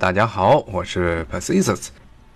大家好，我是 Pacisus。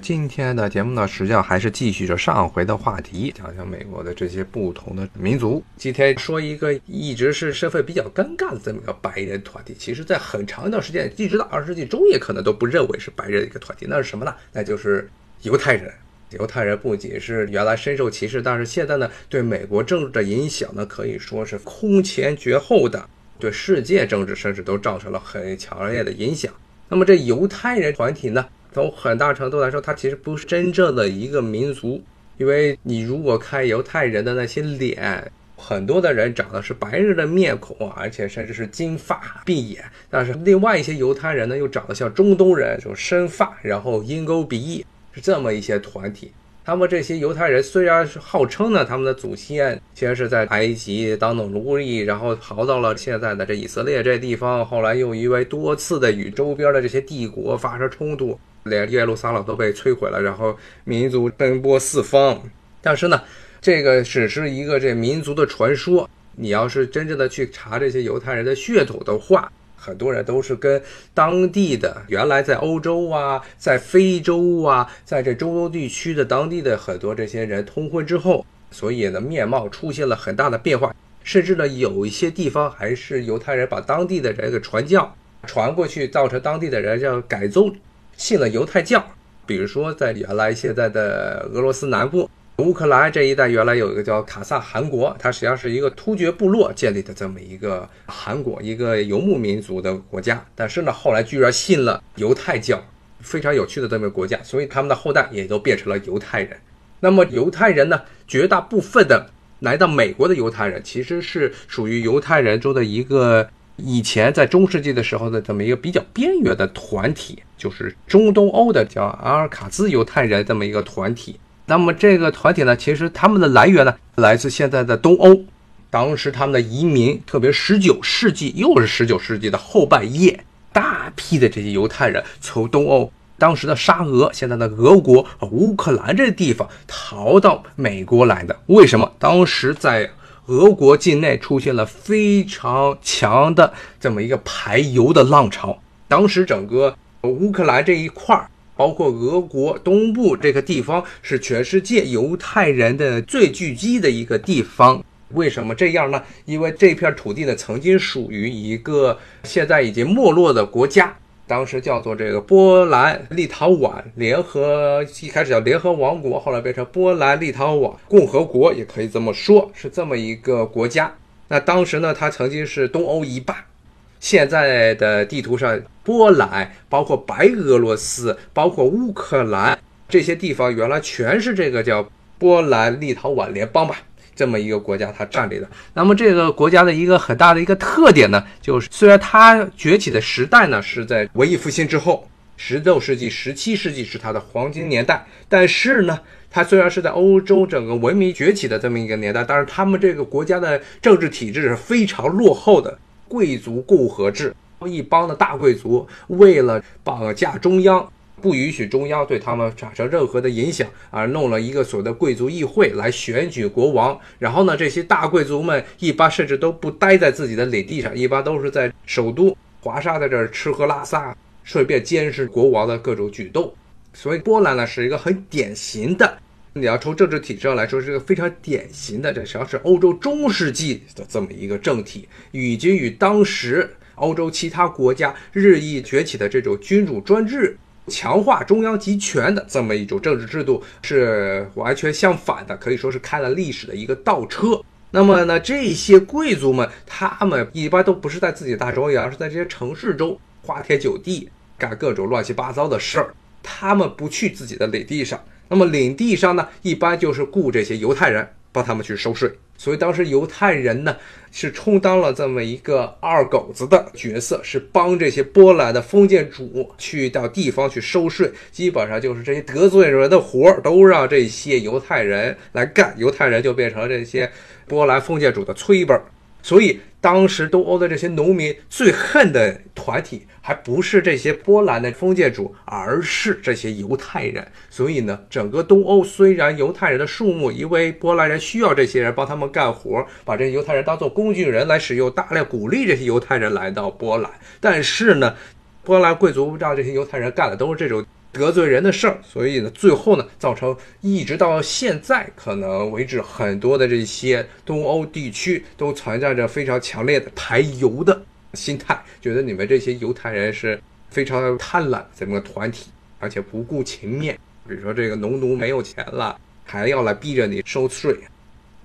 今天的节目呢，实际上还是继续着上回的话题，讲讲美国的这些不同的民族。今天说一个一直是身份比较尴尬的这么一个白人团体，其实在很长一段时间，一直到二十世纪中叶，可能都不认为是白人的一个团体。那是什么呢？那就是犹太人。犹太人不仅是原来深受歧视，但是现在呢，对美国政治的影响呢，可以说是空前绝后的，对世界政治甚至都造成了很强烈的影响。那么这犹太人团体呢，从很大程度来说，它其实不是真正的一个民族，因为你如果看犹太人的那些脸，很多的人长的是白人的面孔，而且甚至是金发碧眼，但是另外一些犹太人呢，又长得像中东人，就深发，然后鹰钩鼻翼，是这么一些团体。他们这些犹太人虽然是号称呢，他们的祖先先是在埃及当的奴隶，然后逃到了现在的这以色列这地方，后来又因为多次的与周边的这些帝国发生冲突，连耶路撒冷都被摧毁了，然后民族奔波四方。但是呢，这个只是一个这民族的传说。你要是真正的去查这些犹太人的血统的话，很多人都是跟当地的原来在欧洲啊，在非洲啊，在这中东地区的当地的很多这些人通婚之后，所以呢面貌出现了很大的变化，甚至呢有一些地方还是犹太人把当地的人给传教传过去，造成当地的人要改宗信了犹太教。比如说在原来现在的俄罗斯南部。乌克兰这一带原来有一个叫卡萨汗国，它实际上是一个突厥部落建立的这么一个汗国，一个游牧民族的国家。但是呢，后来居然信了犹太教，非常有趣的这么一个国家，所以他们的后代也都变成了犹太人。那么犹太人呢，绝大部分的来到美国的犹太人，其实是属于犹太人中的一个以前在中世纪的时候的这么一个比较边缘的团体，就是中东欧的叫阿尔卡兹犹太人这么一个团体。那么这个团体呢，其实他们的来源呢，来自现在的东欧。当时他们的移民，特别十九世纪，又是十九世纪的后半叶，大批的这些犹太人从东欧，当时的沙俄，现在的俄国、乌克兰这地方逃到美国来的。为什么？当时在俄国境内出现了非常强的这么一个排犹的浪潮。当时整个乌克兰这一块儿。包括俄国东部这个地方是全世界犹太人的最聚集的一个地方。为什么这样呢？因为这片土地呢，曾经属于一个现在已经没落的国家，当时叫做这个波兰立陶宛联合，一开始叫联合王国，后来变成波兰立陶宛共和国，也可以这么说，是这么一个国家。那当时呢，它曾经是东欧一霸。现在的地图上，波兰、包括白俄罗斯、包括乌克兰这些地方，原来全是这个叫波兰立陶宛联邦吧，这么一个国家它占领的。那么这个国家的一个很大的一个特点呢，就是虽然它崛起的时代呢是在文艺复兴之后，十六世纪、十七世纪是它的黄金年代，但是呢，它虽然是在欧洲整个文明崛起的这么一个年代，但是他们这个国家的政治体制是非常落后的。贵族共和制，一帮的大贵族为了绑架中央，不允许中央对他们产生任何的影响，而弄了一个所谓的贵族议会来选举国王。然后呢，这些大贵族们一般甚至都不待在自己的领地上，一般都是在首都华沙在这儿吃喝拉撒，顺便监视国王的各种举动。所以波兰呢是一个很典型的。你要从政治体制上来说，是个非常典型的，这实际上是欧洲中世纪的这么一个政体，已经与当时欧洲其他国家日益崛起的这种君主专制、强化中央集权的这么一种政治制度是完全相反的，可以说是开了历史的一个倒车。那么呢，这些贵族们，他们一般都不是在自己大庄园，而是在这些城市中花天酒地，干各种乱七八糟的事儿。他们不去自己的领地上。那么领地上呢，一般就是雇这些犹太人帮他们去收税，所以当时犹太人呢是充当了这么一个二狗子的角色，是帮这些波兰的封建主去到地方去收税，基本上就是这些得罪人的活儿都让这些犹太人来干，犹太人就变成了这些波兰封建主的催本儿。所以，当时东欧的这些农民最恨的团体，还不是这些波兰的封建主，而是这些犹太人。所以呢，整个东欧虽然犹太人的数目，因为波兰人需要这些人帮他们干活，把这些犹太人当做工具人来使用，大量鼓励这些犹太人来到波兰，但是呢。波兰贵族让这些犹太人干的都是这种得罪人的事儿，所以呢，最后呢，造成一直到现在可能为止，很多的这些东欧地区都存在着非常强烈的排犹的心态，觉得你们这些犹太人是非常贪婪这么个团体，而且不顾情面。比如说这个农奴没有钱了，还要来逼着你收税。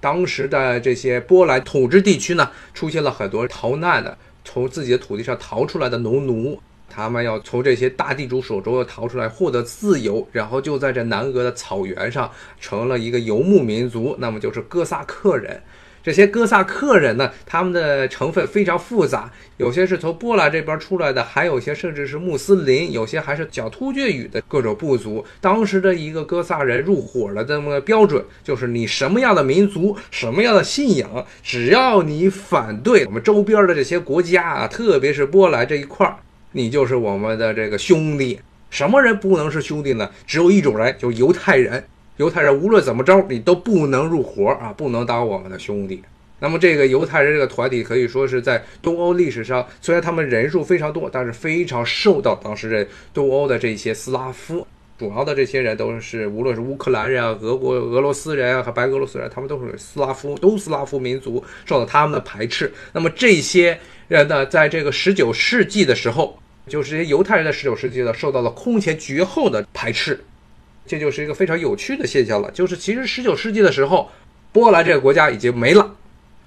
当时的这些波兰统治地区呢，出现了很多逃难的，从自己的土地上逃出来的农奴。他们要从这些大地主手中要逃出来，获得自由，然后就在这南俄的草原上成了一个游牧民族，那么就是哥萨克人。这些哥萨克人呢，他们的成分非常复杂，有些是从波兰这边出来的，还有些甚至是穆斯林，有些还是讲突厥语的各种部族。当时的一个哥萨人入伙的这么个标准，就是你什么样的民族，什么样的信仰，只要你反对我们周边的这些国家啊，特别是波兰这一块儿。你就是我们的这个兄弟，什么人不能是兄弟呢？只有一种人，就是犹太人。犹太人无论怎么着，你都不能入伙啊，不能当我们的兄弟。那么这个犹太人这个团体可以说是在东欧历史上，虽然他们人数非常多，但是非常受到当时这东欧的这些斯拉夫，主要的这些人都是无论是乌克兰人啊、俄国、俄罗斯人啊和白俄罗斯人，他们都是斯拉夫，都斯拉夫民族，受到他们的排斥。那么这些。人呢，在这个十九世纪的时候，就是这些犹太人在十九世纪呢，受到了空前绝后的排斥，这就是一个非常有趣的现象了。就是其实十九世纪的时候，波兰这个国家已经没了。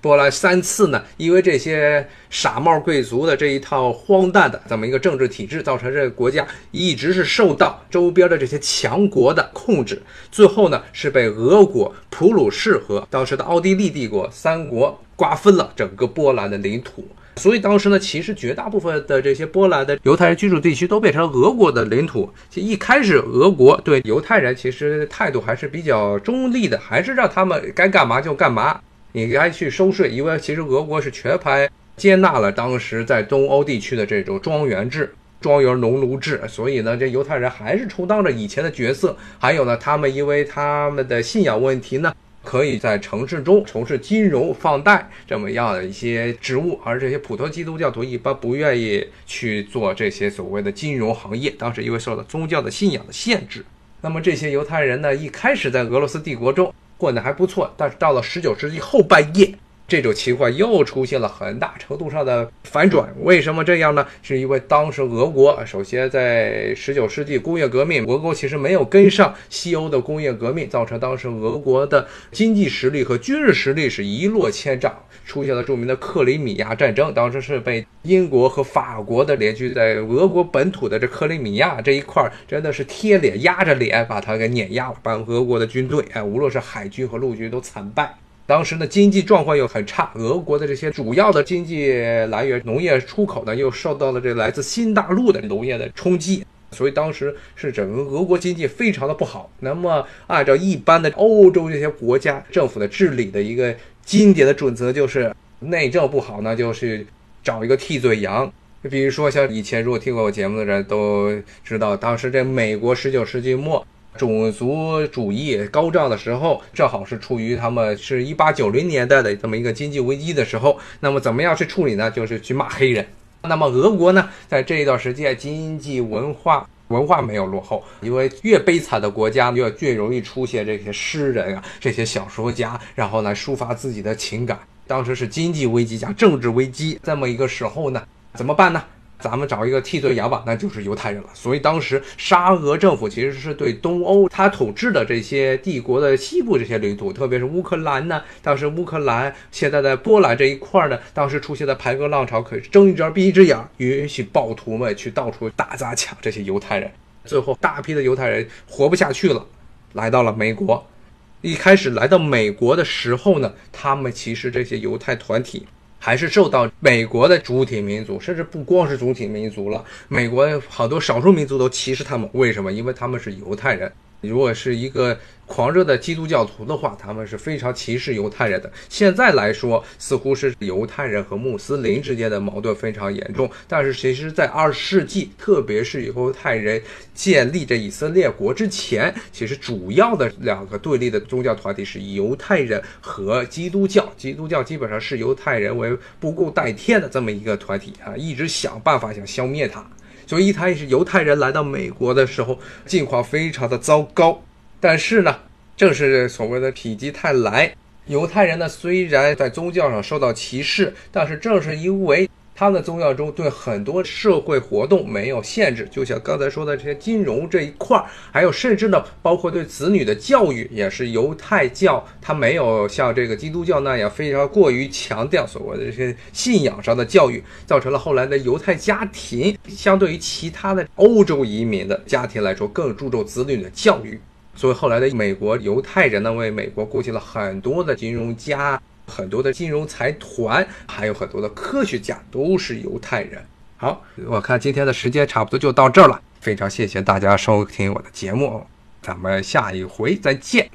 波兰三次呢，因为这些傻帽贵族的这一套荒诞的这么一个政治体制，造成这个国家一直是受到周边的这些强国的控制。最后呢，是被俄国、普鲁士和当时的奥地利帝国三国瓜分了整个波兰的领土。所以当时呢，其实绝大部分的这些波兰的犹太人居住地区都变成俄国的领土。其实一开始，俄国对犹太人其实态度还是比较中立的，还是让他们该干嘛就干嘛，你该去收税。因为其实俄国是全盘接纳了当时在东欧地区的这种庄园制、庄园农奴制，所以呢，这犹太人还是充当着以前的角色。还有呢，他们因为他们的信仰问题呢。可以在城市中从事金融放贷这么样的一些职务，而这些普通基督教徒一般不愿意去做这些所谓的金融行业，当时因为受到宗教的信仰的限制。那么这些犹太人呢，一开始在俄罗斯帝国中混得还不错，但是到了十九世纪后半叶。这种情况又出现了很大程度上的反转，为什么这样呢？是因为当时俄国首先在十九世纪工业革命，俄国其实没有跟上西欧的工业革命，造成当时俄国的经济实力和军事实力是一落千丈，出现了著名的克里米亚战争。当时是被英国和法国的联军在俄国本土的这克里米亚这一块，真的是贴脸压着脸把它给碾压了，把俄国的军队，哎，无论是海军和陆军都惨败。当时呢，经济状况又很差，俄国的这些主要的经济来源农业出口呢，又受到了这来自新大陆的农业的冲击，所以当时是整个俄国经济非常的不好。那么，按照一般的欧洲这些国家政府的治理的一个经典的准则，就是内政不好呢，就是找一个替罪羊。比如说，像以前如果听过我节目的人都知道，当时这美国十九世纪末。种族主义高涨的时候，正好是处于他们是一八九零年代的这么一个经济危机的时候。那么怎么样去处理呢？就是去骂黑人。那么俄国呢，在这一段时间，经济文化 文化没有落后，因为越悲惨的国家越越容易出现这些诗人啊，这些小说家，然后来抒发自己的情感。当时是经济危机加政治危机这么一个时候呢，怎么办呢？咱们找一个替罪羊吧，那就是犹太人了。所以当时沙俄政府其实是对东欧他统治的这些帝国的西部这些领土，特别是乌克兰呢。当时乌克兰现在在波兰这一块呢，当时出现的排戈浪潮，可是睁一只眼闭一只眼，允许暴徒们去到处打砸抢这些犹太人。最后大批的犹太人活不下去了，来到了美国。一开始来到美国的时候呢，他们其实这些犹太团体。还是受到美国的主体民族，甚至不光是主体民族了，美国好多少数民族都歧视他们。为什么？因为他们是犹太人。如果是一个狂热的基督教徒的话，他们是非常歧视犹太人的。现在来说，似乎是犹太人和穆斯林之间的矛盾非常严重。但是，其实，在二十世纪，特别是犹太人建立这以色列国之前，其实主要的两个对立的宗教团体是犹太人和基督教。基督教基本上是犹太人为不共戴天的这么一个团体啊，一直想办法想消灭它。所以一开始犹太人来到美国的时候，境况非常的糟糕。但是呢，正是所谓的否极泰来，犹太人呢虽然在宗教上受到歧视，但是正是因为。他的宗教中对很多社会活动没有限制，就像刚才说的这些金融这一块儿，还有甚至呢，包括对子女的教育，也是犹太教，它没有像这个基督教那样非常过于强调所谓的这些信仰上的教育，造成了后来的犹太家庭相对于其他的欧洲移民的家庭来说更注重子女的教育，所以后来的美国犹太人呢，为美国雇进了很多的金融家。很多的金融财团，还有很多的科学家都是犹太人。好，我看今天的时间差不多就到这儿了，非常谢谢大家收听我的节目，咱们下一回再见。